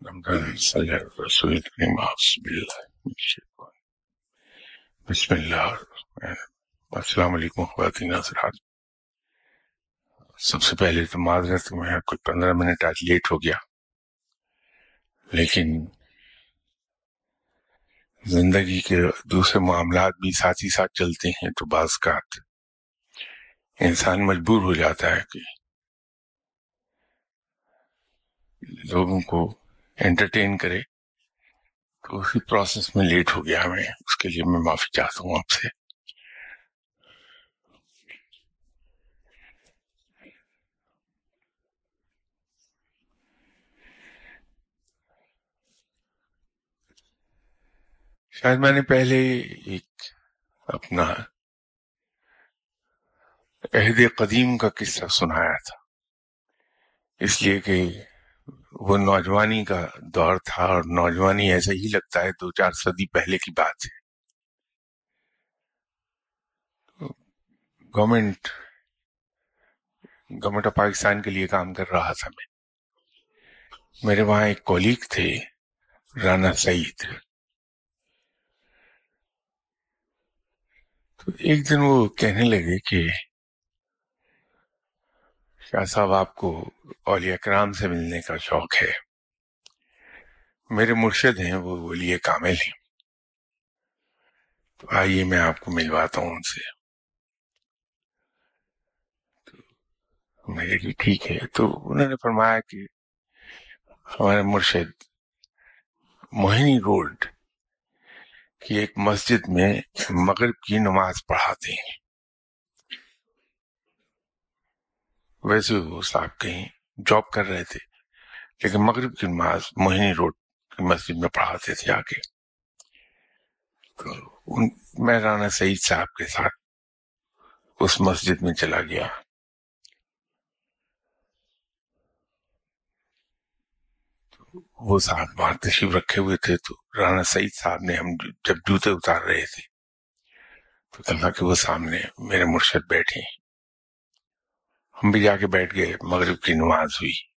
رسول بسم اللہ السلام علیکم خواتین حضرات سب سے پہلے تو معذرت میں کچھ پندرہ منٹ آج لیٹ ہو گیا لیکن زندگی کے دوسرے معاملات بھی ساتھ ہی ساتھ چلتے ہیں تو بعض کا انسان مجبور ہو جاتا ہے کہ لوگوں کو انٹرٹین کرے، تو اسی پروسیس میں لیٹ ہو گیا میں، اس کے لیے میں معافی چاہتا ہوں آپ سے۔ شاید میں نے پہلے ایک اپنا عہد قدیم کا قصہ سنایا تھا، اس لیے کہ وہ نوجوانی کا دور تھا اور نوجوانی ایسا ہی لگتا ہے، دو چار صدی پہلے کی بات ہے۔ گورنمنٹ گورنمنٹ آف پاکستان کے لیے کام کر رہا تھا میں۔ میرے وہاں ایک کولیگ تھے، رانا سعید۔ تو ایک دن وہ کہنے لگے کہ شاہ صاحب، آپ کو اولیاء کرام سے ملنے کا شوق ہے۔ میرے مرشد ہیں، وہ ولی کامل ہیں۔ تو آئیے میں آپ کو ملواتا ہوں ان سے۔ میں نے کہا ٹھیک ہے۔ تو انہوں نے فرمایا کہ ہمارے مرشد موہنی روڈ کی ایک مسجد میں مغرب کی نماز پڑھاتے ہیں۔ ویسے وہ صاحب کہیں جاب کر رہے تھے، لیکن مغرب کی نماز موہنی روڈ کی مسجد میں پڑھاتے تھے آگے۔ تو میں رانا سعید صاحب کے ساتھ اس مسجد میں چلا گیا۔ وہ صاحب وہاں تشریف رکھے ہوئے تھے، تو رانا سعید صاحب نے ہم جب جوتے اتار رہے تھے، تو اللہ کہ وہ سامنے میرے مرشد بیٹھے۔ ہم بھی جا کے بیٹھ گئے، مغرب کی نماز ہوئی۔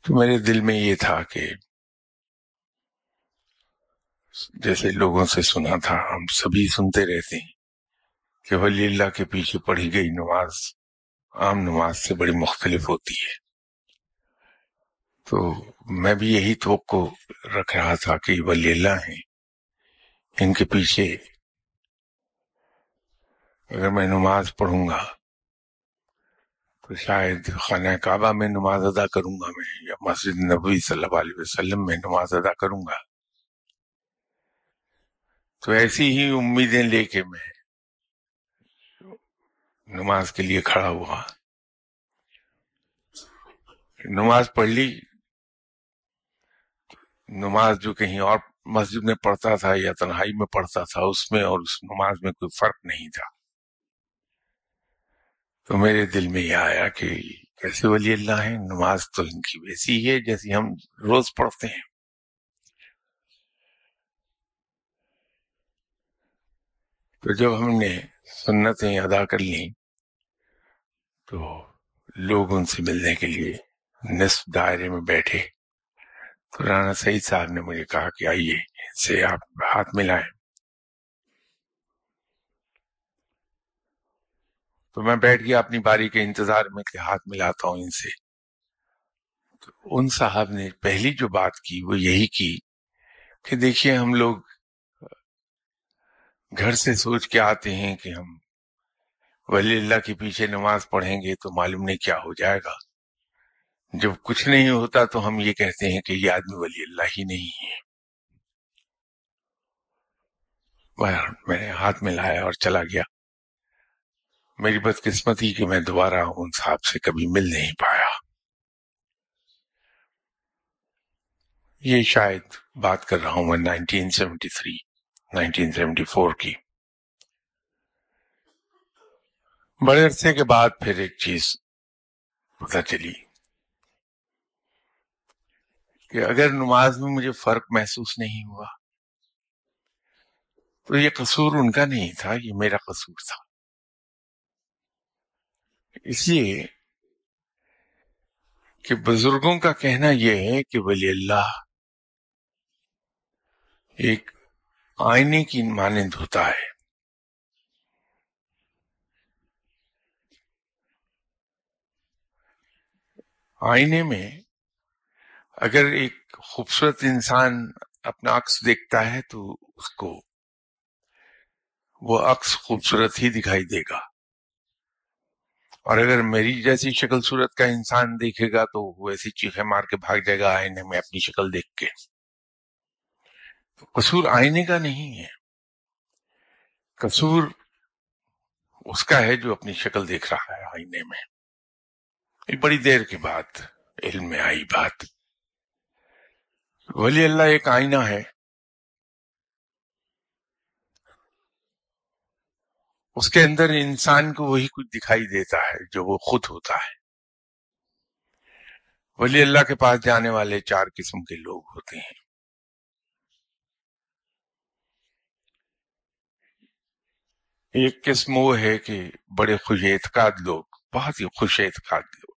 تو میرے دل میں یہ تھا کہ جیسے لوگوں سے سنا تھا، ہم سبھی سنتے رہتے ہیں کہ ولی اللہ کے پیچھے پڑھی گئی نماز عام نماز سے بڑی مختلف ہوتی ہے۔ تو میں بھی یہی توقع رکھ رہا تھا کہ ولی اللہ ہیں، ان کے پیچھے اگر میں نماز پڑھوں گا تو شاید خانہ کعبہ میں نماز ادا کروں گا میں، یا مسجد نبوی صلی اللہ علیہ وسلم میں نماز ادا کروں گا۔ تو ایسی ہی امیدیں لے کے میں نماز کے لیے کھڑا ہوا۔ نماز پڑھ لی۔ نماز جو کہیں اور مسجد میں پڑھتا تھا یا تنہائی میں پڑھتا تھا، اس میں اور اس نماز میں کوئی فرق نہیں تھا۔ تو میرے دل میں یہ آیا کہ کیسے ولی اللہ ہیں؟ نماز تو ان کی ویسی ہے جیسی ہم روز پڑھتے ہیں۔ تو جب ہم نے سنتیں ادا کر لیں، تو لوگ ان سے ملنے کے لیے نصف دائرے میں بیٹھے۔ تو رانا سعید صاحب نے مجھے کہا کہ آئیے ان سے آپ ہاتھ ملائیں۔ تو میں بیٹھ گیا اپنی باری کے انتظار میں کہ ہاتھ ملاتا ہوں ان سے۔ تو ان صاحب نے پہلی جو بات کی وہ یہی کی کہ دیکھیے ہم لوگ گھر سے سوچ کے آتے ہیں کہ ہم ولی اللہ کے پیچھے نماز پڑھیں گے تو معلوم نہیں کیا ہو جائے گا۔ جب کچھ نہیں ہوتا تو ہم یہ کہتے ہیں کہ یہ آدمی ولی اللہ ہی نہیں ہے۔ میں نے ہاتھ ملایا اور چلا گیا۔ میری بدقسمتی کہ میں دوبارہ ان صاحب سے کبھی مل نہیں پایا۔ یہ شاید بات کر رہا ہوں میں nineteen seventy three nineteen seventy four کی۔ بڑے عرصے کے بعد پھر ایک چیز پتہ چلی کہ اگر نماز میں مجھے فرق محسوس نہیں ہوا تو یہ قصور ان کا نہیں تھا، یہ میرا قصور تھا۔ اس لیے کہ بزرگوں کا کہنا یہ ہے کہ ولی اللہ ایک آئینے کی مانند ہوتا ہے۔ آئینے میں اگر ایک خوبصورت انسان اپنا عکس دیکھتا ہے تو اس کو وہ عکس خوبصورت ہی دکھائی دے گا۔ اور اگر میری جیسی شکل صورت کا انسان دیکھے گا تو وہ ایسی چیخے مار کے بھاگ جائے گا آئینے میں اپنی شکل دیکھ کے۔ قصور آئینے کا نہیں ہے۔ قصور اس کا ہے جو اپنی شکل دیکھ رہا ہے آئینے میں۔ ایک بڑی دیر کے بعد علم میں آئی بات۔ ولی اللہ ایک آئینہ ہے۔ اس کے اندر انسان کو وہی کچھ دکھائی دیتا ہے جو وہ خود ہوتا ہے۔ ولی اللہ کے پاس جانے والے چار قسم کے لوگ ہوتے ہیں۔ ایک قسم وہ ہے کہ بڑے خوش اعتقاد لوگ، بہت ہی خوش اعتقاد لوگ۔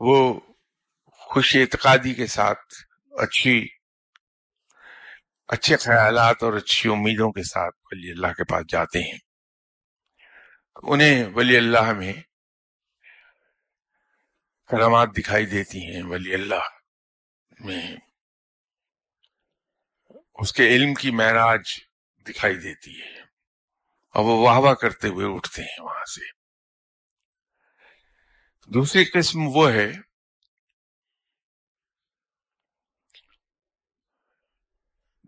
وہ خوش اعتقادی کے ساتھ اچھی اچھے خیالات اور اچھی امیدوں کے ساتھ ولی اللہ کے پاس جاتے ہیں۔ انہیں ولی اللہ میں کرامات دکھائی دیتی ہیں، ولی اللہ میں اس کے علم کی معراج دکھائی دیتی ہے۔ اور وہ واہ واہ کرتے ہوئے اٹھتے ہیں وہاں سے۔ دوسری قسم وہ ہے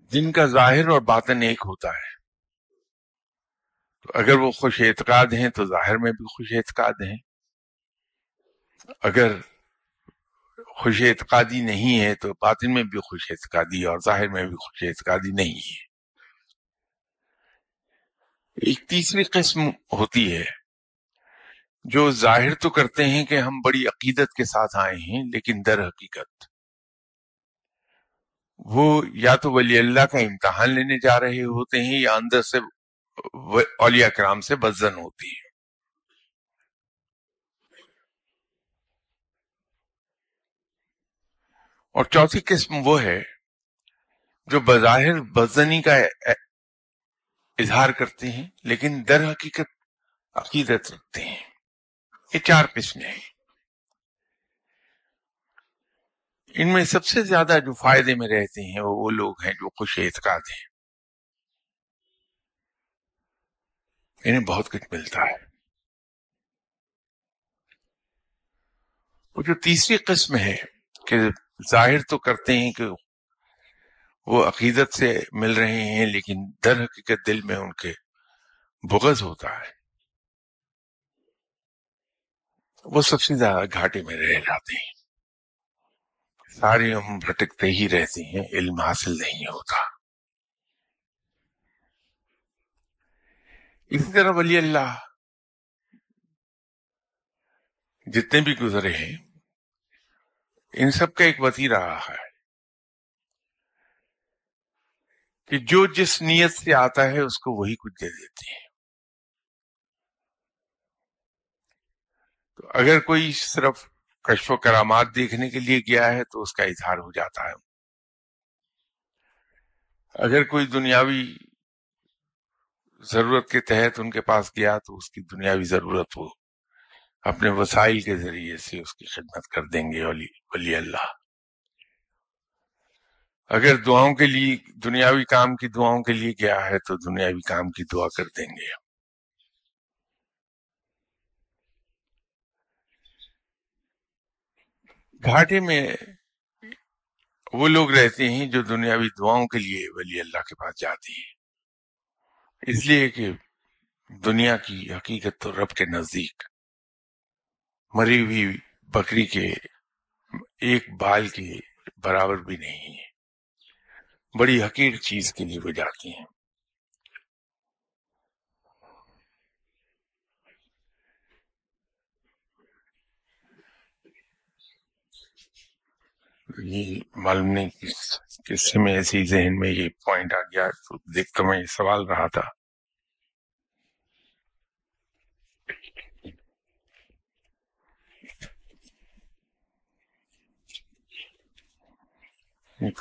جن کا ظاہر اور باطن ایک ہوتا ہے۔ تو اگر وہ خوش اعتقاد ہیں تو ظاہر میں بھی خوش اعتقاد ہیں۔ اگر خوش اعتقادی نہیں ہے تو باطن میں بھی خوش اعتقادی اور ظاہر میں بھی خوش اعتقادی نہیں ہے۔ ایک تیسری قسم ہوتی ہے۔ جو ظاہر تو کرتے ہیں کہ ہم بڑی عقیدت کے ساتھ آئے ہیں لیکن در حقیقت وہ یا تو ولی اللہ کا امتحان لینے جا رہے ہوتے ہیں یا اندر سے اولیاء کرام سے بزن ہوتی ہے اور چوتھی قسم وہ ہے جو بظاہر بزنی کا اظہار کرتے ہیں، لیکن در حقیقت عقیدت رکھتے ہیں۔ یہ چار قسمیں ہیں۔ ان میں سب سے زیادہ جو فائدے میں رہتے ہیں وہ وہ لوگ ہیں جو خوش اعتقاد ہیں۔ انہیں بہت کچھ ملتا ہے۔ وہ جو تیسری قسم ہے کہ ظاہر تو کرتے ہیں کہ وہ عقیدت سے مل رہے ہیں، لیکن در حقیقت دل میں ان کے بغض ہوتا ہے۔ وہ سب سے زیادہ گھاٹے میں رہ جاتے ہیں۔ ساری ہم بھٹکتے ہی رہتے ہیں، علم حاصل نہیں ہوتا۔ اسی طرح ولی اللہ۔ جتنے بھی گزرے ہیں، ان سب کا ایک وتی رہا ہے۔ کہ جو جس نیت سے آتا ہے، اس کو وہی کچھ دے دیتے ہیں۔ تو اگر کوئی صرف کشف و کرامات دیکھنے کے لیے گیا ہے تو اس کا اظہار ہو جاتا ہے۔ اگر کوئی دنیاوی ضرورت کے تحت ان کے پاس گیا تو اس کی دنیاوی ضرورت وہ اپنے وسائل کے ذریعے سے اس کی خدمت کر دیں گے ولی ولی اللہ۔ اگر دعاؤں کے لیے دنیاوی کام کی دعاؤں کے لیے گیا ہے تو دنیاوی کام کی دعا کر دیں گے۔ گھاٹے میں وہ لوگ رہتے ہیں جو دنیاوی دعاؤں کے لیے ولی اللہ کے پاس جاتے ہیں۔ اس لیے کہ دنیا کی حقیقت تو رب کے نزدیک۔ مری ہوئی بکری کے ایک بال کے برابر بھی نہیں ہے۔ بڑی حقیق چیز کے لیے وہ جاتی ہیں۔ یہ معلوم نہیں کس قصے میں ایسی ذہن میں یہ پوائنٹ آ گیا، تو دیکھتا میں یہ سوال رہا تھا۔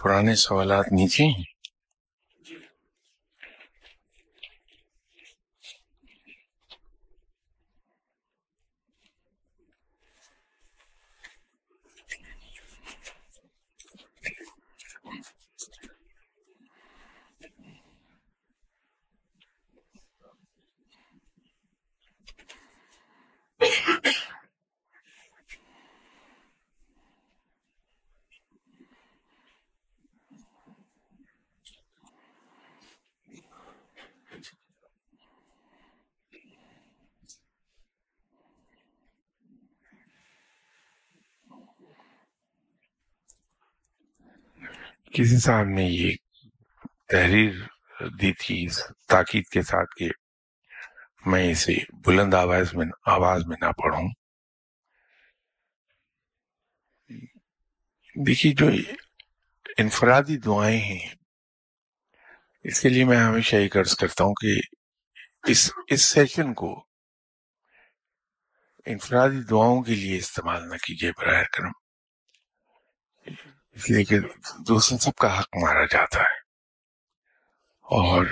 پرانے سوالات نیچے ہیں کسی صاحب نے یہ تحریر دی تھی تاکید کے ساتھ کہ میں اسے بلند آواز میں آواز میں نہ پڑھوں۔ دیکھیے جو انفرادی دعائیں ہیں، اس کے لیے میں ہمیشہ یہ قرض کرتا ہوں کہ اس اس سیشن کو انفرادی دعاؤں کے لیے استعمال نہ کیجیے براہ کرم اس لیے کہ دوسرے سب کا حق مارا جاتا ہے۔ اور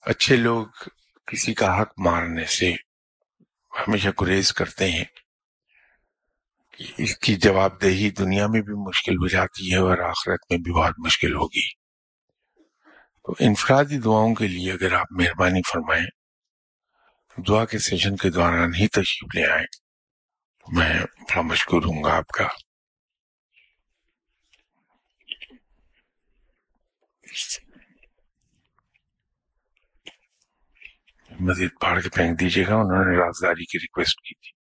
اچھے لوگ کسی کا حق مارنے سے ہمیشہ گریز کرتے ہیں اس کی جواب دہی دنیا میں بھی مشکل ہو جاتی ہے اور آخرت میں بھی بہت مشکل ہوگی۔ تو انفرادی دعاؤں کے لیے اگر آپ مہربانی فرمائیں، دعا کے سیشن کے دوران ہی تشریف لے آئیں۔ تو میں بڑا مشکور ہوں گا آپ کا۔ مزید پھاڑ کے پھینک دیجیے گا انہوں نے رازداری کی ریکویسٹ کی تھی۔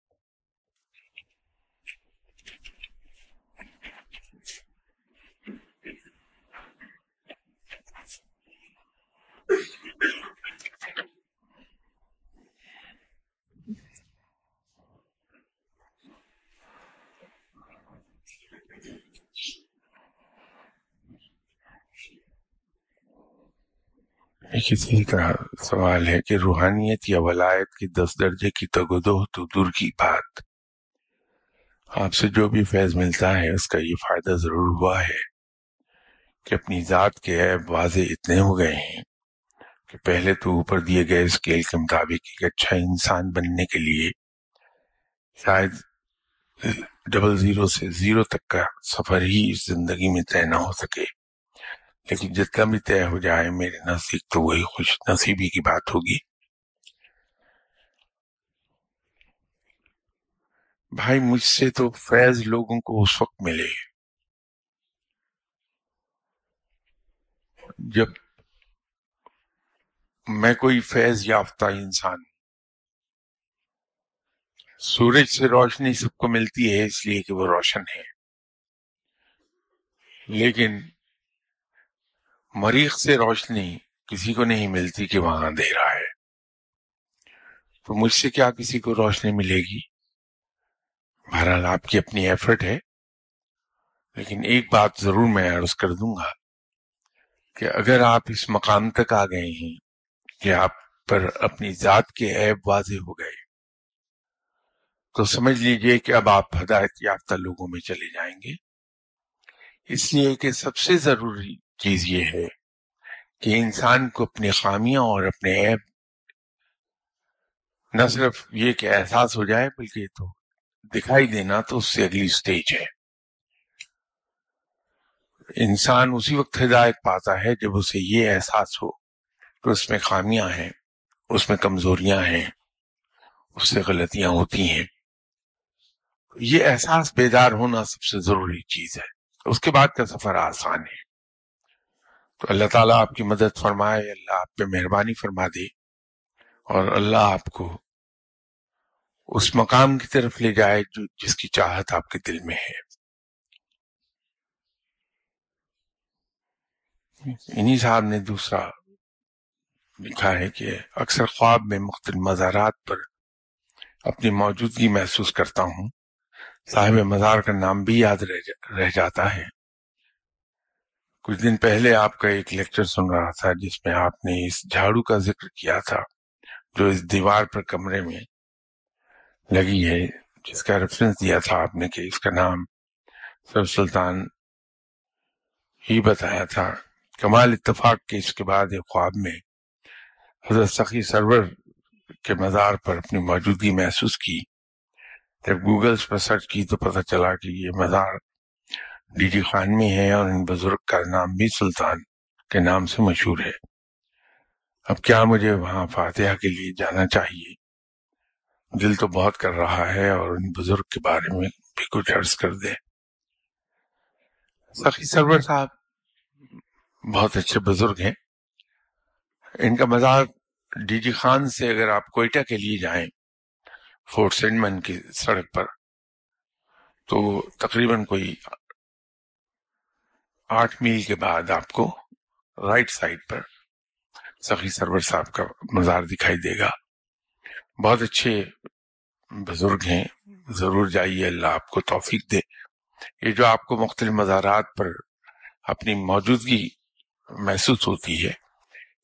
کسی کا سوال ہے کہ روحانیت یا ولایت کی دس درجے کی تگدو تو دور کی بات۔ آپ سے جو بھی فیض ملتا ہے، اس کا یہ فائدہ ضرور ہوا ہے کہ اپنی ذات کے عیب واضح اتنے ہو گئے ہیں کہ پہلے تو اوپر دیے گئے اسکیل کے مطابق ایک اچھا انسان بننے کے لیے شاید ڈبل زیرو سے زیرو تک کا سفر ہی اس زندگی میں طے نہ ہو سکے۔ لیکن جتنا بھی طے ہو جائے، میرے نزدیک تو وہی خوش نصیبی کی بات ہوگی۔ بھائی، مجھ سے تو فیض لوگوں کو اس وقت ملے۔ جب میں کوئی فیض یافتہ انسان سورج سے روشنی سب کو ملتی ہے، اس لیے کہ وہ روشن ہے۔ لیکن مریخ سے روشنی کسی کو نہیں ملتی کہ وہاں اندھیرا ہے۔ تو مجھ سے کیا کسی کو روشنی ملے گی؟ بہرحال آپ کی اپنی ایفرٹ ہے۔ لیکن ایک بات ضرور میں عرض کر دوں گا کہ اگر آپ اس مقام تک آ گئے ہیں کہ آپ پر اپنی ذات کے عیب واضح ہو گئے، تو سمجھ لیجیے کہ اب آپ ہدایت یافتہ لوگوں میں چلے جائیں گے۔ اس لیے کہ سب سے ضروری چیز یہ ہے کہ انسان کو اپنی خامیاں اور اپنے عیب نہ صرف یہ کہ احساس ہو جائے بلکہ تو دکھائی دینا تو اس سے اگلی سٹیج ہے۔ انسان اسی وقت ہدایت پاتا ہے جب اسے یہ احساس ہو کہ اس میں خامیاں ہیں، اس میں کمزوریاں ہیں، اس سے غلطیاں ہوتی ہیں۔ یہ احساس بیدار ہونا سب سے ضروری چیز ہے۔ اس کے بعد کا سفر آسان ہے۔ تو اللہ تعالیٰ آپ کی مدد فرمائے، اللہ آپ پہ مہربانی فرما دے اور اللہ آپ کو اس مقام کی طرف لے جائے جو جس کی چاہت آپ کے دل میں ہے۔ انہی صاحب نے دوسرا لکھا ہے کہ اکثر خواب میں مختلف مزارات پر اپنی موجودگی محسوس کرتا ہوں۔ صاحب مزار کا نام بھی یاد رہ جاتا ہے۔ کچھ دن پہلے آپ کا ایک لیکچر سن رہا تھا جس میں آپ نے اس جھاڑو کا ذکر کیا تھا جو اس دیوار پر کمرے میں لگی ہے، جس کا ریفرنس دیا تھا آپ نے کہ اس کا نام سر سلطان ہی بتایا تھا۔ کمال اتفاق کے اس کے بعد ایک خواب میں حضرت سخی سرور کے مزار پر اپنی موجودگی محسوس کی۔ جب گوگلز پر سرچ کی تو پتہ چلا کہ یہ مزار ڈی جی خان میں ہے اور ان بزرگ کا نام بھی سلطان کے نام سے مشہور ہے۔ اب کیا مجھے وہاں فاتحہ کے لیے جانا چاہیے؟ دل تو بہت کر رہا ہے اور ان بزرگ کے بارے میں بھی کچھ عرض کر دے سخی سرور صاحب۔ بہت اچھے بزرگ ہیں۔ ان کا مزار ڈی جی خان سے اگر آپ کوئٹہ کے لیے جائیں فورٹ سینڈمن کی سڑک پر تو تقریباً کوئی آٹھ میل کے بعد آپ کو رائٹ سائڈ پر سخی سرور صاحب کا مزار دکھائی دے گا۔ بہت اچھے بزرگ ہیں۔ ضرور جائیے۔ اللہ آپ کو توفیق دے۔ یہ جو آپ کو مختلف مزارات پر اپنی موجودگی محسوس ہوتی ہے،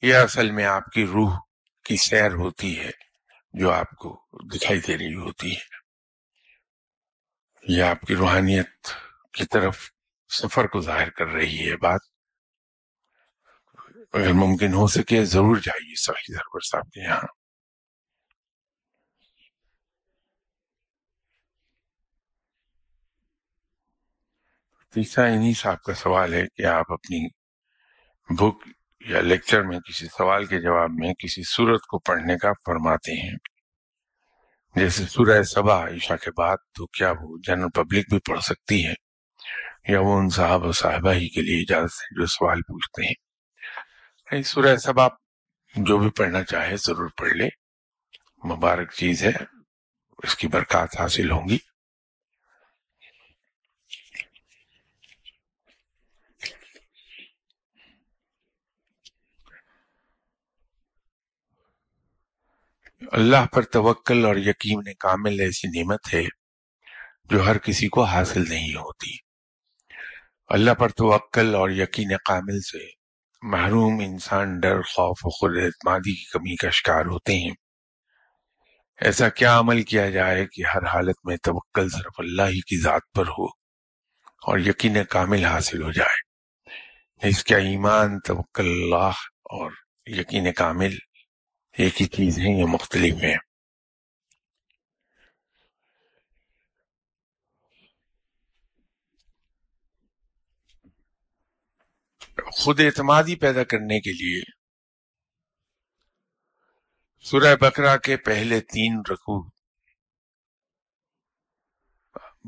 یہ اصل میں آپ کی روح کی سیر ہوتی ہے جو آپ کو دکھائی دے رہی ہوتی ہے۔ یہ آپ کی روحانیت کی طرف سفر کو ظاہر کر رہی ہے بات۔ اگر ممکن ہو سکے ضرور جائیے سخی سرور صاحب کے یہاں۔ تیسرا انہی صاحب کا سوال ہے کہ آپ اپنی بک یا لیکچر میں کسی سوال کے جواب میں کسی صورت کو پڑھنے کا فرماتے ہیں۔ جیسے سورہ سبا عشاء کے بعد تو کیا وہ جنرل پبلک بھی پڑھ سکتی ہے؟ یا وہ ان صاحب و صاحبہ ہی کے لیے اجازت ہے جو سوال پوچھتے ہیں۔ سورہ سبا جو بھی پڑھنا چاہے ضرور پڑھ لے مبارک چیز ہے اس کی برکات حاصل ہوں گی۔ اللہ پر توکل اور یقین کامل ایسی نعمت ہے جو ہر کسی کو حاصل نہیں ہوتی۔ اللہ پر توکل اور یقین کامل سے محروم انسان ڈر، خوف و خود اعتمادی کی کمی کا شکار ہوتے ہیں۔ ایسا کیا عمل کیا جائے کہ ہر حالت میں توکل صرف اللہ ہی کی ذات پر ہو اور یقین کامل حاصل ہو جائے؟ اس کا ایمان، توکل، اللہ اور یقین کامل ایک ہی چیز ہے یہ مختلف ہیں؟ خود اعتمادی پیدا کرنے کے لیے سورہ بکرا کے پہلے تین رکو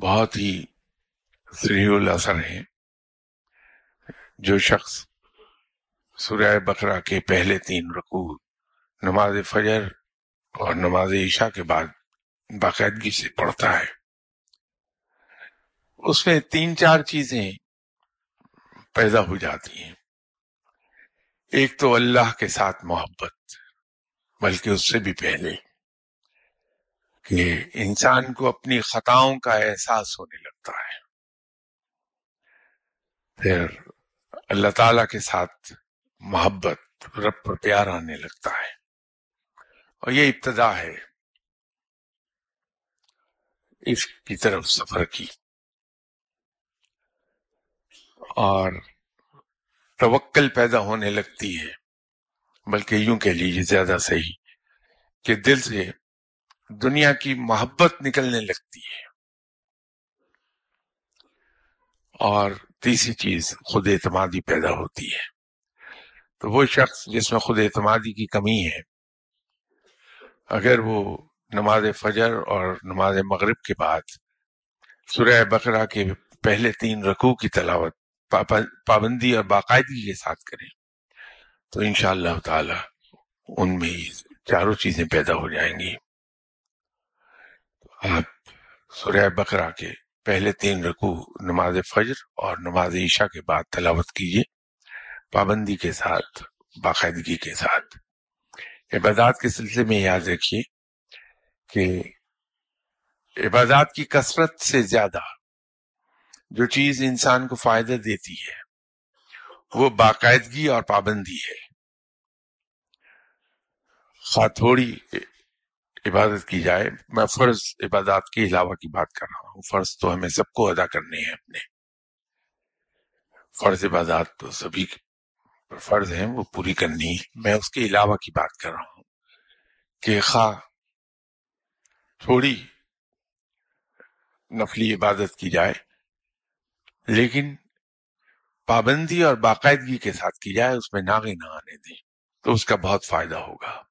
بہت ہی سری الاثر ہیں۔ جو شخص سورہ بکرا کے پہلے تین رکوع، نماز فجر اور نماز عشاء کے بعد باقاعدگی سے پڑھتا ہے۔ اس میں تین چار چیزیں پیدا ہو جاتی ہیں۔ ایک تو اللہ کے ساتھ محبت، بلکہ اس سے بھی پہلے کہ انسان کو اپنی خطاؤں کا احساس ہونے لگتا ہے۔ پھر اللہ تعالی کے ساتھ محبت، رب پر پیار آنے لگتا ہے۔ اور یہ ابتدا ہے۔ اس کی طرف سفر کی۔ اور توکل پیدا ہونے لگتی ہے۔ بلکہ یوں کہہ لیجیے زیادہ صحیح کہ دل سے دنیا کی محبت نکلنے لگتی ہے۔ اور تیسری چیز خود اعتمادی پیدا ہوتی ہے۔ تو وہ شخص جس میں خود اعتمادی کی کمی ہے، اگر وہ نماز فجر اور نماز مغرب کے بعد سورہ بقرہ کے پہلے تین رکوع کی تلاوت پابندی اور باقاعدگی کے ساتھ کریں۔ تو انشاءاللہ اللہ تعالی ان میں چاروں چیزیں پیدا ہو جائیں گی۔ آپ سورہ بقرہ کے پہلے تین رکوع، نماز فجر اور نماز عشاء کے بعد تلاوت کیجیے پابندی کے ساتھ، باقاعدگی کے ساتھ۔ عبادات کے سلسلے میں یاد رکھیے کہ عبادات کی کثرت سے زیادہ جو چیز انسان کو فائدہ دیتی ہے، وہ باقاعدگی اور پابندی ہے۔ خواہ تھوڑی عبادت کی جائے، میں فرض عبادات کے علاوہ کی بات کر رہا ہوں۔ فرض تو ہمیں سب کو ادا کرنے ہیں اپنے۔ فرض عبادات تو سبھی فرض ہیں، وہ پوری کرنی۔ میں اس کے علاوہ کی بات کر رہا ہوں کہ خواہ تھوڑی نفلی عبادت کی جائے لیکن پابندی اور باقاعدگی کے ساتھ کی جائے، اس میں ناغے نہ آنے دیں، تو اس کا بہت فائدہ ہوگا۔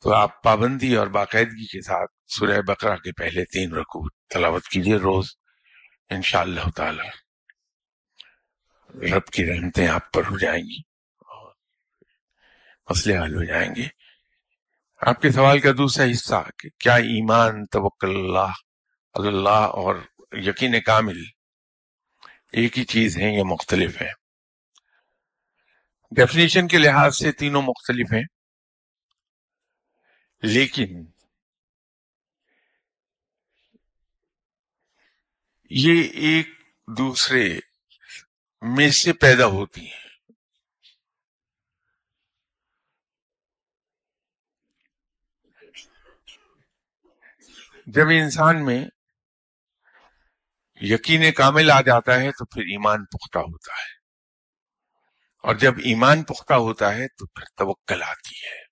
تو آپ پابندی اور باقاعدگی کے ساتھ سورہ بقرہ کے پہلے تین رکو تلاوت کیجیے روز، انشاءاللہ اللہ تعالی۔ رب کی رحمتیں آپ پر ہو جائیں گی اور مسئلے حل ہو جائیں گے۔ آپ کے سوال کا دوسرا حصہ کہ کیا ایمان، توکل، اللہ اللہ اور یقین کامل ایک ہی چیز ہے یا مختلف ہے ڈیفینیشن کے لحاظ سے تینوں مختلف ہیں۔ لیکن یہ ایک دوسرے میں سے پیدا ہوتی ہیں۔ جب انسان میں یقین کامل آ جاتا ہے تو پھر ایمان پختہ ہوتا ہے۔ اور جب ایمان پختہ ہوتا ہے تو پھر توکل آتی ہے۔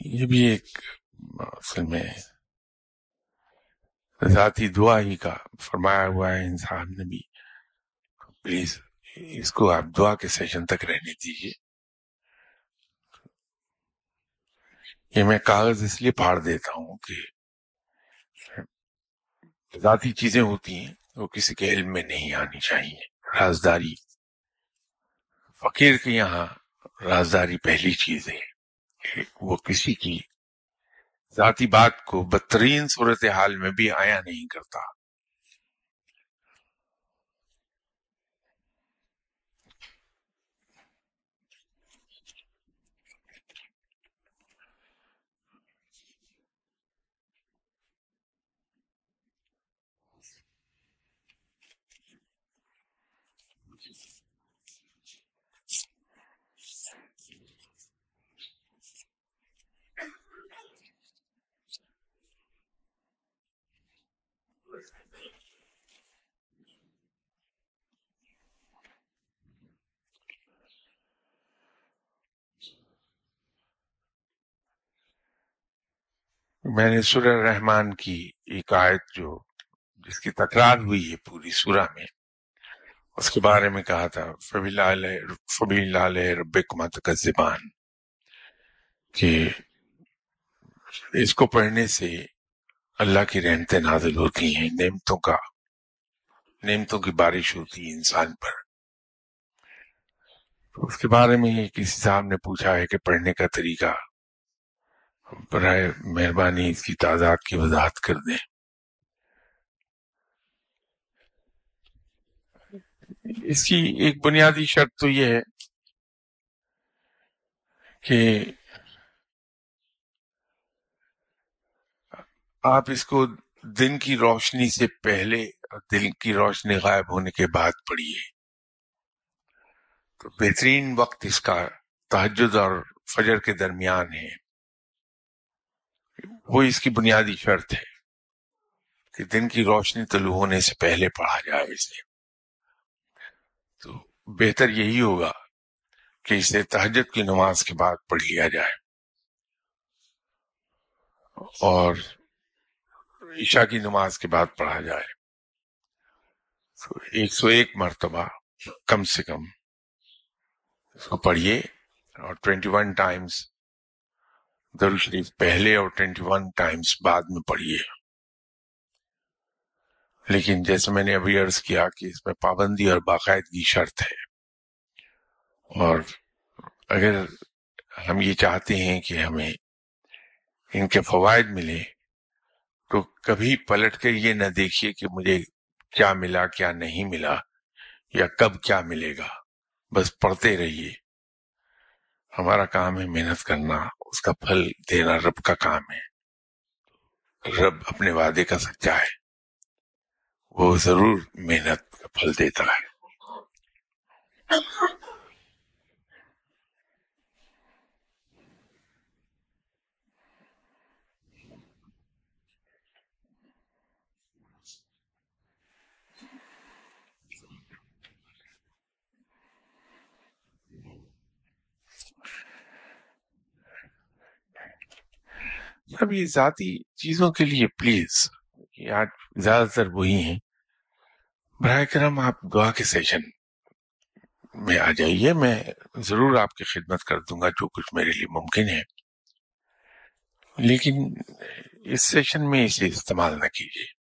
یہ بھی ایک اصل میں ذاتی دعا ہی کا فرمایا ہوا ہے انسان نے بھی پلیز اس کو آپ دعا کے سیشن تک رہنے دیجیے یہ میں کاغذ اس لیے پھاڑ دیتا ہوں کہ ذاتی چیزیں ہوتی ہیں وہ کسی کے علم میں نہیں آنی چاہیے رازداری فقیر کے یہاں رازداری پہلی چیز ہے وہ کسی کی ذاتی بات کو بدترین صورتحال میں بھی آیا نہیں کرتا۔ میں نے سورہ رحمان کی ایک آیت جو جس کی تکرار ہوئی ہے پوری سورہ میں، اس کے بارے میں کہا تھا فبی لال رب کمت کا زبان کہ اس کو پڑھنے سے اللہ کی رحمتیں نازل ہوتی ہیں، نعمتوں کا، نعمتوں کی بارش ہوتی ہے انسان پر۔ اس کے بارے میں کسی صاحب نے پوچھا ہے کہ پڑھنے کا طریقہ برائے مہربانی اس کی تعداد کی وضاحت کر دیں۔ اس کی ایک بنیادی شرط تو یہ ہے کہ آپ اس کو دن کی روشنی سے پہلے اور دل کی روشنی غائب ہونے کے بعد پڑھیے۔ تو بہترین وقت اس کا تحجد اور فجر کے درمیان ہے۔ وہ اس کی بنیادی شرط ہے کہ دن کی روشنی طلوع ہونے سے پہلے پڑھا جائے اسے تو بہتر یہی ہوگا کہ اسے تہجد کی نماز کے بعد پڑھ لیا جائے۔ اور عشاء کی نماز کے بعد پڑھا جائے۔ تو ایک سو ایک مرتبہ کم سے کم اس کو پڑھیے اور ٹوینٹی ون ٹائمز دروشریف جی، پہلے اور ٹوینٹی ون ٹائمز بعد میں پڑھیے۔ لیکن جیسے میں نے ابھی عرض کیا کہ اس میں پابندی اور باقاعدگی شرط ہے۔ اور اگر ہم یہ چاہتے ہیں کہ ہمیں ان کے فوائد ملے، تو کبھی پلٹ کر یہ نہ دیکھیے کہ مجھے کیا ملا، کیا نہیں ملا، یا کب کیا ملے گا۔ بس پڑھتے رہیے۔ ہمارا کام ہے محنت کرنا۔ اس کا پھل دینا رب کا کام ہے۔ رب اپنے وعدے کا سچا ہے۔ وہ ضرور محنت کا پھل دیتا ہے۔ اب یہ ذاتی چیزوں کے لیے پلیز آج زیادہ تر وہی ہیں۔ براہ کرم آپ دعا کے سیشن میں آ جائیے، میں ضرور آپ کی خدمت کر دوں گا جو کچھ میرے لیے ممکن ہے۔ لیکن اس سیشن میں اسے استعمال نہ کیجیے۔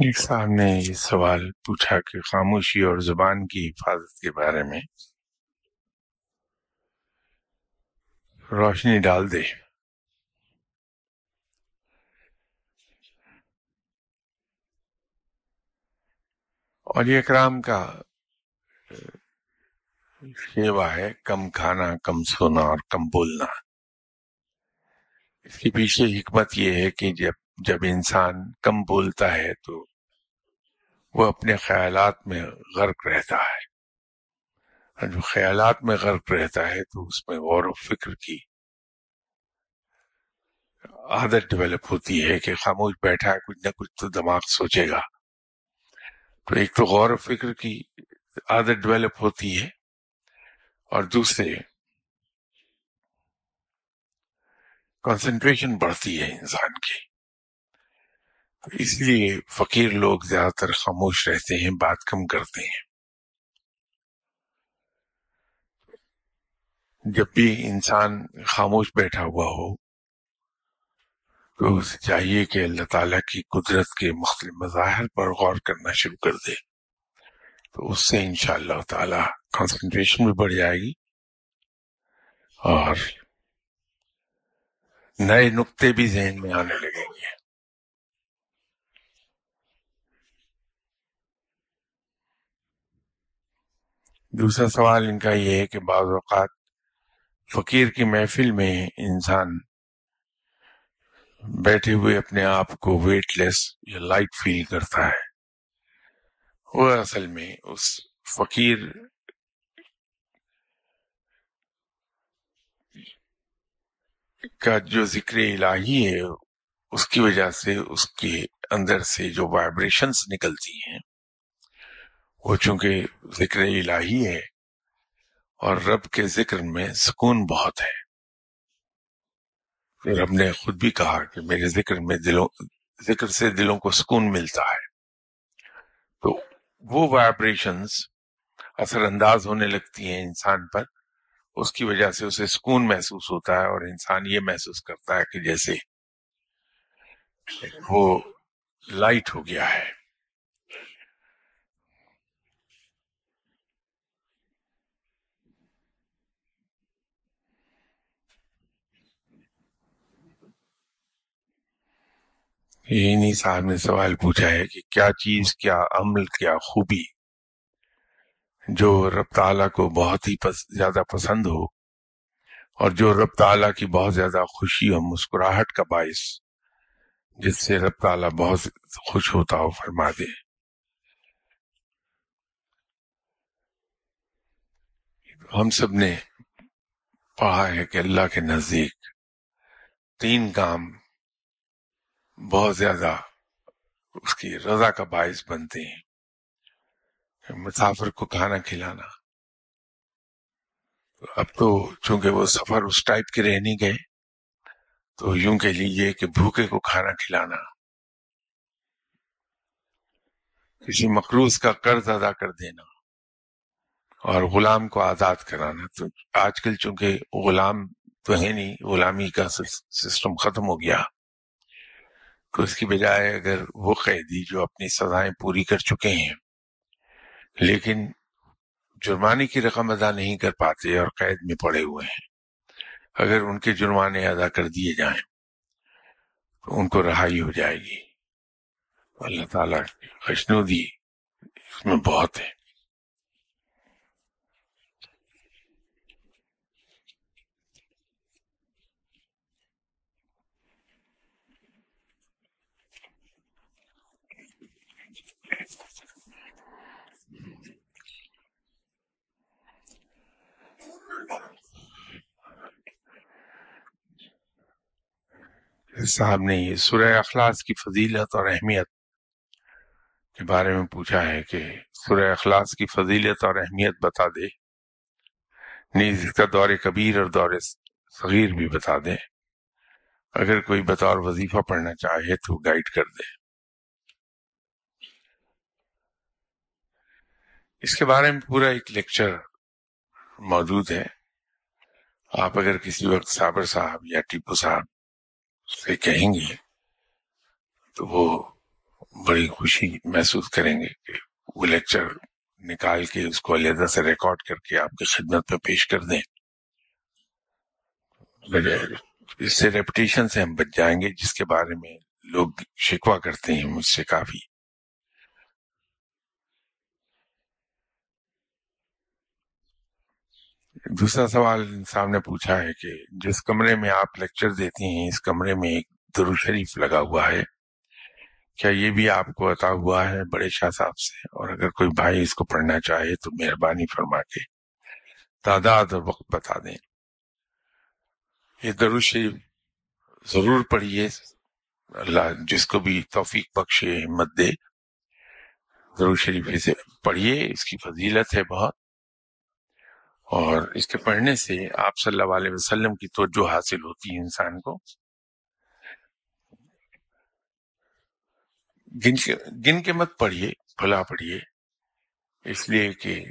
ایک صاحب نے یہ سوال پوچھا کہ خاموشی اور زبان کی حفاظت کے بارے میں روشنی ڈال دے۔ اور یہ اکرام کا شیوا ہے، کم کھانا، کم سونا اور کم بولنا۔ اس کے پیچھے حکمت یہ ہے کہ جب جب انسان کم بولتا ہے تو وہ اپنے خیالات میں غرق رہتا ہے۔ اور جو خیالات میں غرق رہتا ہے تو اس میں غور و فکر کی عادت ڈیولپ ہوتی ہے کہ خاموش بیٹھا ہے، کچھ نہ کچھ تو دماغ سوچے گا۔ تو ایک تو غور و فکر کی عادت ڈیولپ ہوتی ہے اور دوسرے کنسنٹریشن بڑھتی ہے انسان کی۔ اس لیے فقیر لوگ زیادہ تر خاموش رہتے ہیں، بات کم کرتے ہیں۔ جب بھی انسان خاموش بیٹھا ہوا ہو، تو اسے چاہیے کہ اللہ تعالیٰ کی قدرت کے مختلف مظاہر پر غور کرنا شروع کر دے۔ تو اس سے انشاءاللہ اللہ تعالی کنسنٹریشن بھی بڑھ جائے گی اور نئے نقطے بھی ذہن میں آنے لگیں گے۔ دوسرا سوال ان کا یہ ہے کہ بعض اوقات فقیر کی محفل میں انسان بیٹھے ہوئے اپنے آپ کو ویٹ لیس یا لائٹ فیل کرتا ہے۔ وہ اصل میں اس فقیر کا جو ذکر الہی ہے، اس کی وجہ سے اس کے اندر سے جو وائبریشنز نکلتی ہیں وہ چونکہ ذکر الہی ہے اور رب کے ذکر میں سکون بہت ہے۔ رب نے خود بھی کہا کہ میرے ذکر میں دلوں، ذکر سے دلوں کو سکون ملتا ہے۔ تو وہ وائبریشنز اثر انداز ہونے لگتی ہیں انسان پر۔ اس کی وجہ سے اسے سکون محسوس ہوتا ہے اور انسان یہ محسوس کرتا ہے کہ جیسے وہ لائٹ ہو گیا ہے۔ انہی صاحب نے سوال پوچھا ہے کہ کیا چیز، کیا عمل، کیا خوبی جو رب تعالیٰ کو بہت ہی پس، زیادہ پسند ہو اور جو رب تعالیٰ کی بہت زیادہ خوشی اور مسکراہٹ کا باعث جس سے رب تعالیٰ بہت خوش ہوتا ہو، فرما دے۔ ہم سب نے پڑھا ہے کہ اللہ کے نزدیک تین کام بہت زیادہ اس کی رضا کا باعث بنتے ہیں۔ مسافر کو کھانا کھلانا۔ اب تو چونکہ وہ سفر اس ٹائپ کے رہ نہیں گئے، تو یوں کہہ لیجیے کہ بھوکے کو کھانا کھلانا۔ کسی مقروض کا قرض ادا کر دینا اور غلام کو آزاد کرانا۔ تو آج کل چونکہ غلام تو ہے نہیں، غلامی کا سسٹم ختم ہو گیا۔ تو اس کی بجائے اگر وہ قیدی جو اپنی سزائیں پوری کر چکے ہیں، لیکن جرمانے کی رقم ادا نہیں کر پاتے اور قید میں پڑے ہوئے ہیں، اگر ان کے جرمانے ادا کر دیے جائیں تو ان کو رہائی ہو جائے گی۔ اللہ تعالیٰ خشنودی اس میں بہت ہے۔ صاحب نے یہ سورہ اخلاص کی فضیلت اور اہمیت کے بارے میں پوچھا ہے کہ سورہ اخلاص کی فضیلت اور اہمیت بتا دے۔ نیز اس کا دور کبیر اور دور صغیر بھی بتا دے۔ اگر کوئی بطور وظیفہ پڑھنا چاہے تو گائیڈ کر دے۔ اس کے بارے میں پورا ایک لیکچر موجود ہے۔ آپ اگر کسی وقت صابر صاحب یا ٹیپو صاحب سے کہیں گے تو وہ بڑی خوشی محسوس کریں گے کہ وہ لیکچر نکال کے اس کو علیحدہ سے ریکارڈ کر کے آپ کی خدمت میں پیش کر دیں۔ اس سے ریپٹیشن سے ہم بچ جائیں گے، جس کے بارے میں لوگ شکوا کرتے ہیں، مجھ سے کافی۔ دوسرا سوال صاحب نے پوچھا ہے کہ جس کمرے میں آپ لیکچر دیتی ہیں، اس کمرے میں ایک درو شریف لگا ہوا ہے، کیا یہ بھی آپ کو عطا ہوا ہے بڑے شاہ صاحب سے؟ اور اگر کوئی بھائی اس کو پڑھنا چاہے تو مہربانی فرما کے تعداد اور وقت بتا دیں۔ یہ درو شریف ضرور پڑھیے۔ اللہ جس کو بھی توفیق بخشے، ہمت دے۔ درو شریف اسے پڑھیے، اس کی فضیلت ہے بہت۔ اور اس کے پڑھنے سے آپ صلی اللہ علیہ وسلم کی توجہ حاصل ہوتی ہے انسان کو۔ گن کے گن کے مت پڑھیے، بھلا پڑھیے۔ اس لیے کہ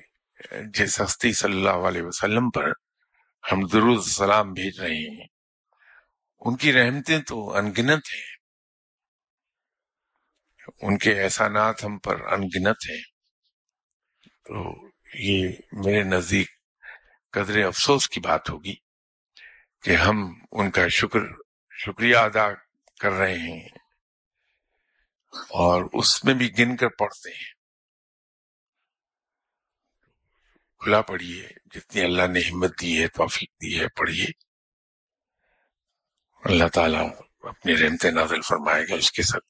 جس ہستی صلی اللہ علیہ وسلم پر ہم درود سلام بھیج رہے ہیں، ان کی رحمتیں تو انگنت ہیں۔ ان کے احسانات ہم پر انگنت ہیں۔ تو یہ میرے نزدیک قدر افسوس کی بات ہوگی کہ ہم ان کا شکر، شکریہ ادا کر رہے ہیں اور اس میں بھی گن کر پڑھتے ہیں۔ کھلا پڑھیے، جتنی اللہ نے ہمت دی ہے، توفیق دی ہے، پڑھیے۔ اللہ تعالیٰ اپنی رحمت نازل فرمائے گا، اس کے سب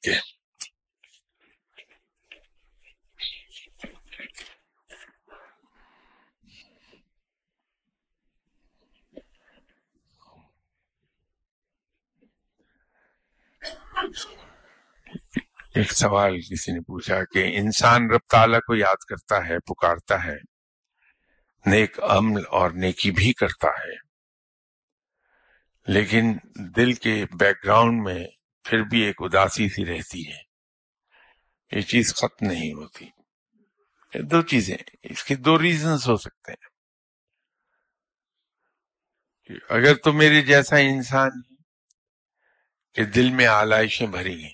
ایک سوال کسی نے پوچھا کہ انسان رب تعالیٰ کو یاد کرتا ہے، پکارتا ہے، نیک عمل اور نیکی بھی کرتا ہے، لیکن دل کے بیک گراؤنڈ میں پھر بھی ایک اداسی سی رہتی ہے۔ یہ چیز ختم نہیں ہوتی۔ دو چیزیں، اس کے دو ریزنز ہو سکتے ہیں۔ اگر تو میرے جیسا انسان کہ دل میں آلائشیں بھری ہیں۔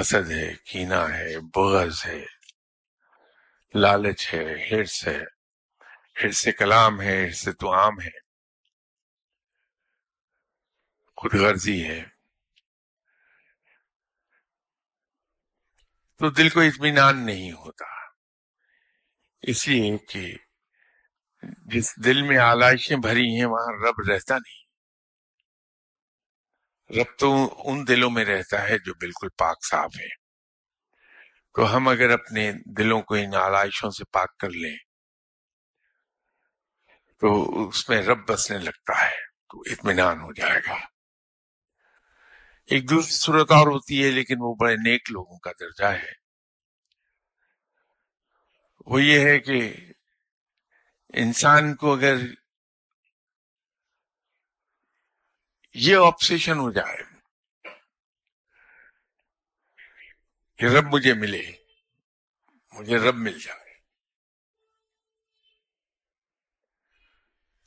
حسد ہے کینا ہے، بغض ہے، لالچ ہے، ہرس ہے۔ ہرس کلام ہے، ہرس تو عام ہے۔ خود غرضی ہے۔ تو دل کو اطمینان نہیں ہوتا۔ اس لیے کہ جس دل میں آلائشیں بھری ہیں، وہاں رب رہتا نہیں۔ رب تو ان دلوں میں رہتا ہے جو بالکل پاک صاف ہے تو ہم اگر اپنے دلوں کو ان آلائشوں سے پاک کر لیں، تو اس میں رب بسنے لگتا ہے، تو اطمینان ہو جائے گا۔ ایک دوسری صورت اور ہوتی ہے، لیکن وہ بڑے نیک لوگوں کا درجہ ہے۔ وہ یہ ہے کہ انسان کو اگر یہ آپسیشن ہو جائے۔ کہ رب مجھے ملے، مجھے رب مل جائے۔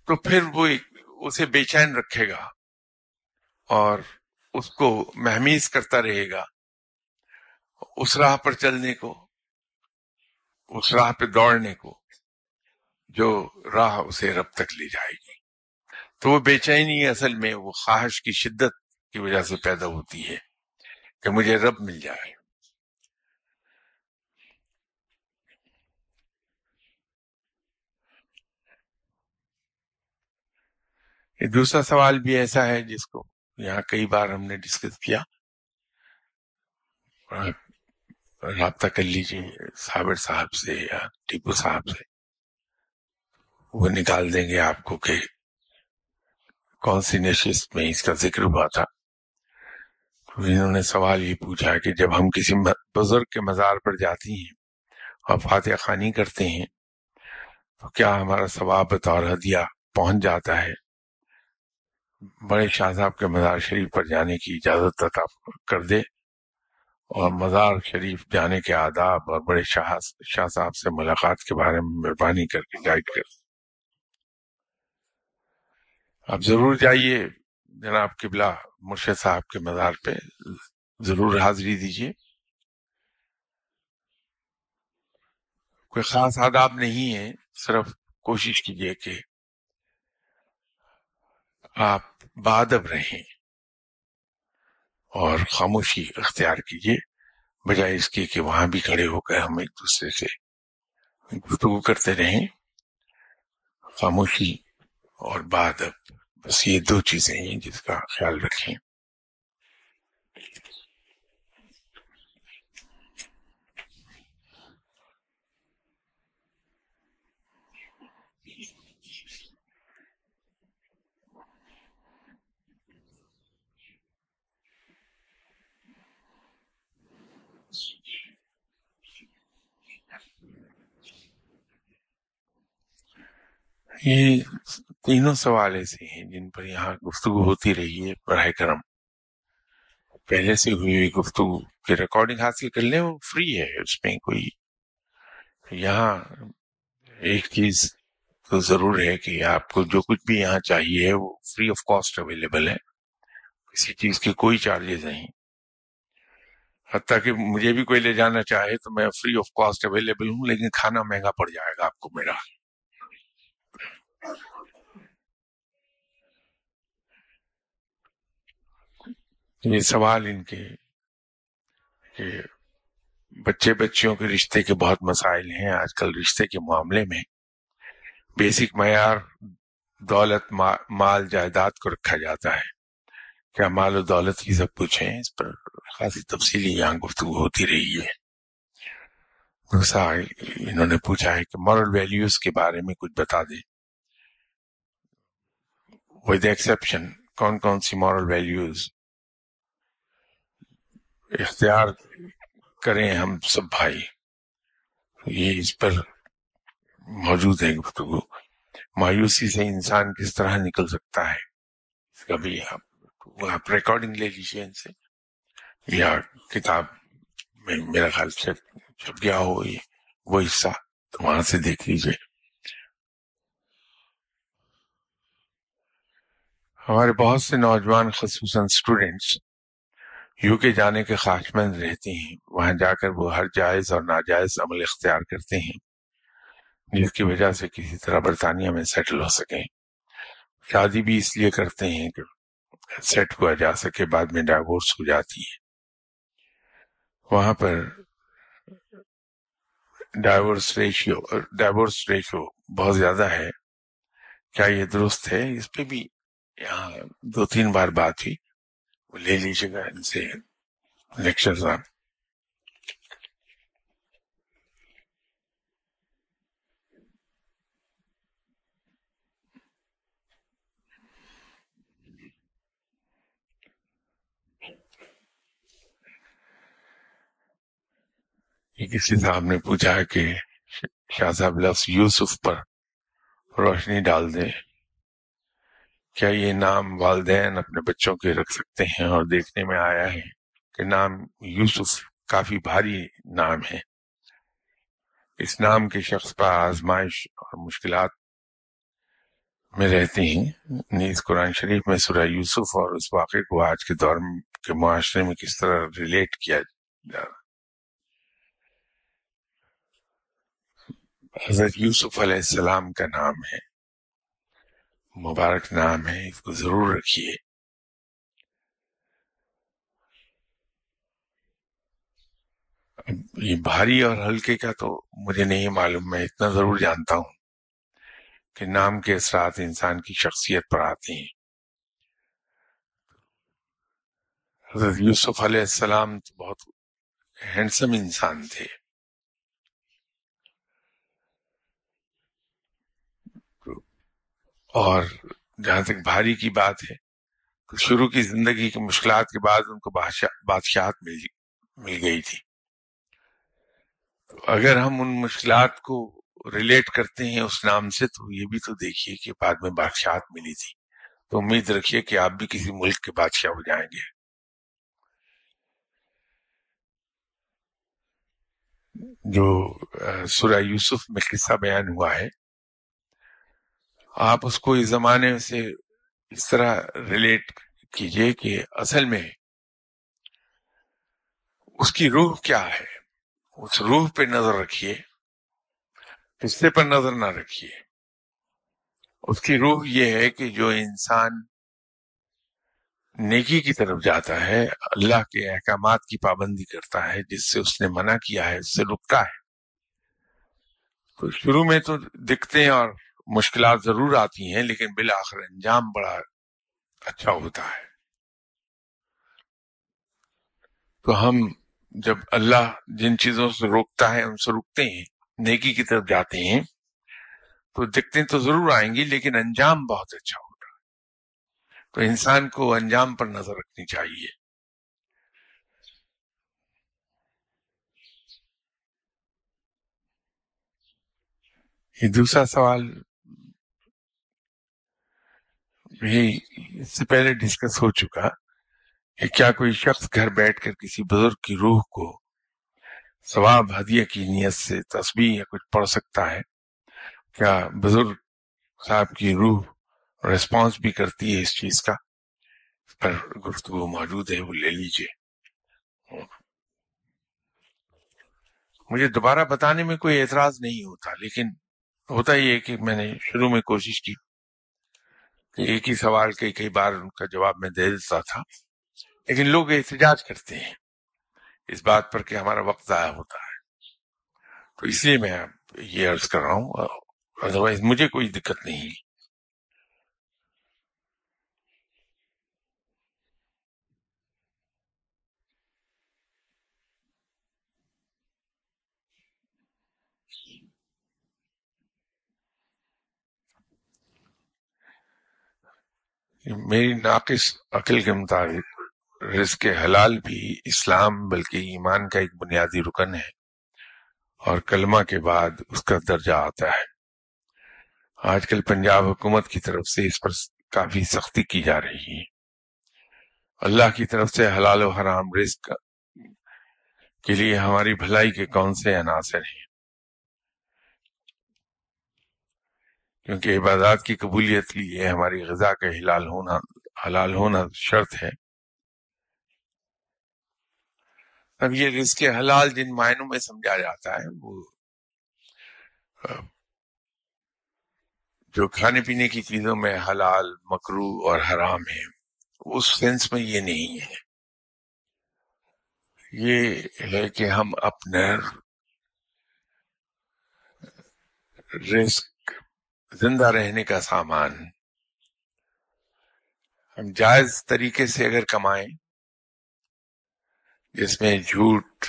تو پھر وہ اسے بے چین رکھے گا اور اس کو محمیز کرتا رہے گا۔ اس راہ پر چلنے کو، اس راہ پہ دوڑنے کو، جو راہ اسے رب تک لے جائے گی۔ تو وہ بے چینی اصل میں، وہ خواہش کی شدت کی وجہ سے پیدا ہوتی ہے کہ مجھے رب مل جائے۔ یہ دوسرا سوال بھی ایسا ہے جس کو یہاں کئی بار ہم نے ڈسکس کیا۔ رابطہ کر لیجیے صابر صاحب سے یا ٹیپو صاحب سے۔ وہ نکال دیں گے آپ کو کہ کون سی نشست میں اس کا ذکر ہوا تھا؟ انہوں نے سوال یہ پوچھا کہ جب ہم کسی بزرگ کے مزار پر جاتی ہیں اور فاتح خانی کرتے ہیں، تو کیا ہمارا ثواب بطور ہدیہ پہنچ جاتا ہے؟ بڑے شاہ صاحب کے مزار شریف پر جانے کی اجازت عطا کر دے اور مزار شریف جانے کے آداب اور بڑے شاہ شاہ صاحب سے ملاقات کے بارے میں مہربانی کر کے گائیڈ کر آپ ضرور جائیے جناب قبلہ مرشد صاحب کے مزار پہ۔ ضرور حاضری دیجیے۔ کوئی خاص آداب نہیں ہے، صرف کوشش کیجیے کہ آپ بادب رہیں اور خاموشی اختیار کیجیے، بجائے اس کے کہ وہاں بھی کھڑے ہو کر ہم ایک دوسرے سے گفتگو کرتے رہیں۔ خاموشی اور بادب بس یہ دو چیزیں ہیں جس کا خیال رکھیں۔ یہ تینوں سوال ایسے ہیں جن پر یہاں گفتگو ہوتی رہی ہے براہ کرم۔ پہلے سے ہوئی ہوئی گفتگو کی ریکارڈنگ حاصل کر لیں، وہ فری ہے، اس میں کوئی یہاں ایک چیز تو ضرور ہے کہ آپ کو جو کچھ بھی یہاں چاہیے وہ فری آف کاسٹ اویلیبل ہے۔ کسی چیز کی کوئی چارجز نہیں۔ حتیٰ کہ مجھے بھی کوئی لے جانا چاہے تو میں فری آف کاسٹ اویلیبل ہوں، لیکن کھانا مہنگا پڑ جائے گا آپ کو میرا۔ یہ سوال ان کے کہ بچے بچیوں کے رشتے کے بہت مسائل ہیں، آج کل رشتے کے معاملے میں۔ بیسک معیار دولت مال، جائیداد کو رکھا جاتا ہے۔ کیا مال و دولت کی سب کچھ ہے اس پر خاصی تفصیلی یہاں گفتگو ہوتی رہی ہے۔ انہوں نے پوچھا ہے کہ مورل ویلیوز کے بارے میں کچھ بتا دیں۔ ود ایکسپشن کون کون سی مورل ویلیوز اختیار کریں ہم سب بھائی۔ یہ اس پر موجود ہے گفتگو۔ مایوسی سے انسان کس طرح نکل سکتا ہے؟ اس کا بھی آپ ریکارڈنگ لے لیجیے ان سے۔ یا کتاب میں میرا خیال سے چھپ گیا ہو وہ حصہ، تو وہاں سے دیکھ لیجیے ہمارے بہت سے نوجوان، خصوصاً اسٹوڈینٹس یو کے جانے کے خواہش مند رہتے ہیں۔ وہاں جا کر وہ ہر جائز اور ناجائز عمل اختیار کرتے ہیں۔ جس کی وجہ سے کسی طرح برطانیہ میں سیٹل ہو سکیں۔ شادی بھی اس لیے کرتے ہیں کہ سیٹ ہوا جا سکے، بعد میں ڈائیورس ہو جاتی ہے۔ وہاں پر ڈائیورس ریشیو ڈائیورس ریشیو بہت زیادہ ہے۔ کیا یہ درست ہے؟ اس پہ بھی یہاں دو تین بار بات ہوئی۔ وہ لے لیجیے گا ان سے لیکچر صاحب کسی صاحب نے پوچھا کہ شاہ صاحب لفظ یوسف پر روشنی ڈال دے کیا یہ نام والدین اپنے بچوں کے رکھ سکتے ہیں اور دیکھنے میں آیا ہے کہ نام یوسف کافی بھاری نام ہے۔ اس نام کے شخص پر آزمائش اور مشکلات میں رہتے ہیں۔ نیز قرآن شریف میں سورہ یوسف اور اس واقعے کو آج کے دور کے معاشرے میں کس طرح ریلیٹ کیا جا رہا حضرت یوسف علیہ السلام کا نام ہے۔ مبارک نام ہے، اس کو ضرور رکھیے۔ یہ بھاری اور ہلکے کا تو مجھے نہیں معلوم، میں اتنا ضرور جانتا ہوں کہ نام کے اثرات انسان کی شخصیت پر آتے ہیں۔ حضرت یوسف علیہ السلام تو بہت ہینڈسم انسان تھے۔ اور جہاں تک بھاری کی بات ہے، تو شروع کی زندگی کی مشکلات کے بعد ان کو بادشاہت جی- مل گئی تھی۔ اگر ہم ان مشکلات کو ریلیٹ کرتے ہیں اس نام سے، تو یہ بھی تو دیکھیے کہ بعد میں بادشاہت ملی تھی۔ تو امید رکھیے کہ آپ بھی کسی ملک کے بادشاہ ہو جائیں گے۔ جو سورہ یوسف میں قصہ بیان ہوا ہے آپ اس کو اس زمانے سے اس طرح ریلیٹ کیجیے کہ اصل میں اس کی روح کیا ہے؟ اس روح پہ نظر رکھیے حصے پر نظر نہ رکھیے۔ اس کی روح یہ ہے کہ جو انسان نیکی کی طرف جاتا ہے، اللہ کے احکامات کی پابندی کرتا ہے، جس سے اس نے منع کیا ہے، اس سے رکتا ہے۔ تو شروع میں تو دکھتے ہیں اور مشکلات ضرور آتی ہیں، لیکن بالآخر انجام بڑا اچھا ہوتا ہے۔ تو ہم جب اللہ جن چیزوں سے روکتا ہے، ان سے رکتے ہیں، نیکی کی طرف جاتے ہیں، تو دکھتے تو ضرور آئیں گی، لیکن انجام بہت اچھا ہوگا تو انسان کو انجام پر نظر رکھنی چاہیے۔ یہ دوسرا سوال بھی اس سے پہلے ڈسکس ہو چکا کہ کیا کوئی شخص گھر بیٹھ کر کسی بزرگ کی روح کو ثواب، ہدیہ کی نیت سے تسبیح یا کچھ پڑھ سکتا ہے؟ کیا بزرگ صاحب کی روح ریسپانس بھی کرتی ہے اس چیز کا؟ پر گفتگو موجود ہے، وہ لے لیجیے۔ مجھے دوبارہ بتانے میں کوئی اعتراض نہیں ہوتا، لیکن ہوتا یہ کہ میں نے شروع میں کوشش کی۔ ایک ہی سوال کئی کئی بار ان کا جواب میں دے دیتا تھا، لیکن لوگ احتجاج کرتے ہیں اس بات پر کہ ہمارا وقت ضائع ہوتا ہے۔ تو اس لیے میں یہ عرض کر رہا ہوں ادروائز مجھے کوئی دقت نہیں۔ میری ناقص عقل کے مطابق رزق حلال بھی اسلام بلکہ ایمان کا ایک بنیادی رکن ہے اور کلمہ کے بعد اس کا درجہ آتا ہے۔ آج کل پنجاب حکومت کی طرف سے اس پر کافی سختی کی جا رہی ہے۔ اللہ کی طرف سے حلال و حرام رزق کے لیے ہماری بھلائی کے کون سے عناصر ہیں؟ کیونکہ عبادات کی قبولیت لیے ہماری غذا کا حلال ہونا حلال ہونا شرط ہے۔ اب یہ رزق حلال جن معنوں میں سمجھا جاتا ہے، وہ جو کھانے پینے کی چیزوں میں حلال، مکرو اور حرام ہے اس سینس میں یہ نہیں ہے۔ یہ ہے کہ ہم اپنے رزق زندہ رہنے کا سامان۔ ہم جائز طریقے سے اگر کمائیں، جس میں جھوٹ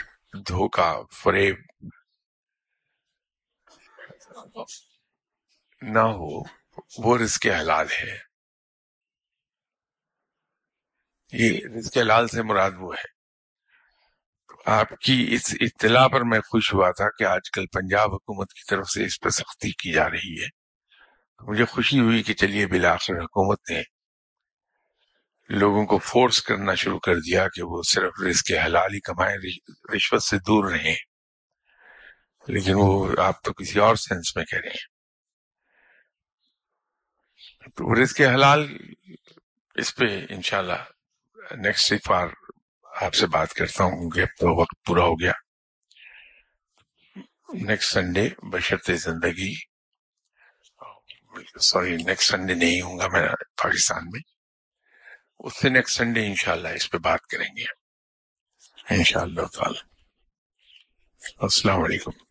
دھوکا فریب نہ ہو، وہ رزق حلال ہے۔ یہ رزق حلال سے مراد وہ ہے۔ آپ کی اس اطلاع پر میں خوش ہوا تھا کہ آج کل پنجاب حکومت کی طرف سے اس پر سختی کی جا رہی ہے۔ مجھے خوشی ہوئی کہ چلیے بلاخر حکومت نے لوگوں کو فورس کرنا شروع کر دیا کہ وہ صرف رزق حلال ہی کمائیں رشوت سے دور رہیں۔ لیکن وہ آپ تو کسی اور سینس میں کہہ رہے ہیں۔ تو رزق حلال اس پہ انشاءاللہ نیکسٹ افار آپ سے بات کرتا ہوں، کیونکہ اب تو وقت پورا ہو گیا۔ نیکسٹ سنڈے بشرط زندگی سوری نیکسٹ سنڈے نہیں ہوں گا میں پاکستان میں۔ اس سے نیکسٹ سنڈے انشاءاللہ اس پہ بات کریں گے۔ انشاءاللہ تعالی۔ السلام علیکم۔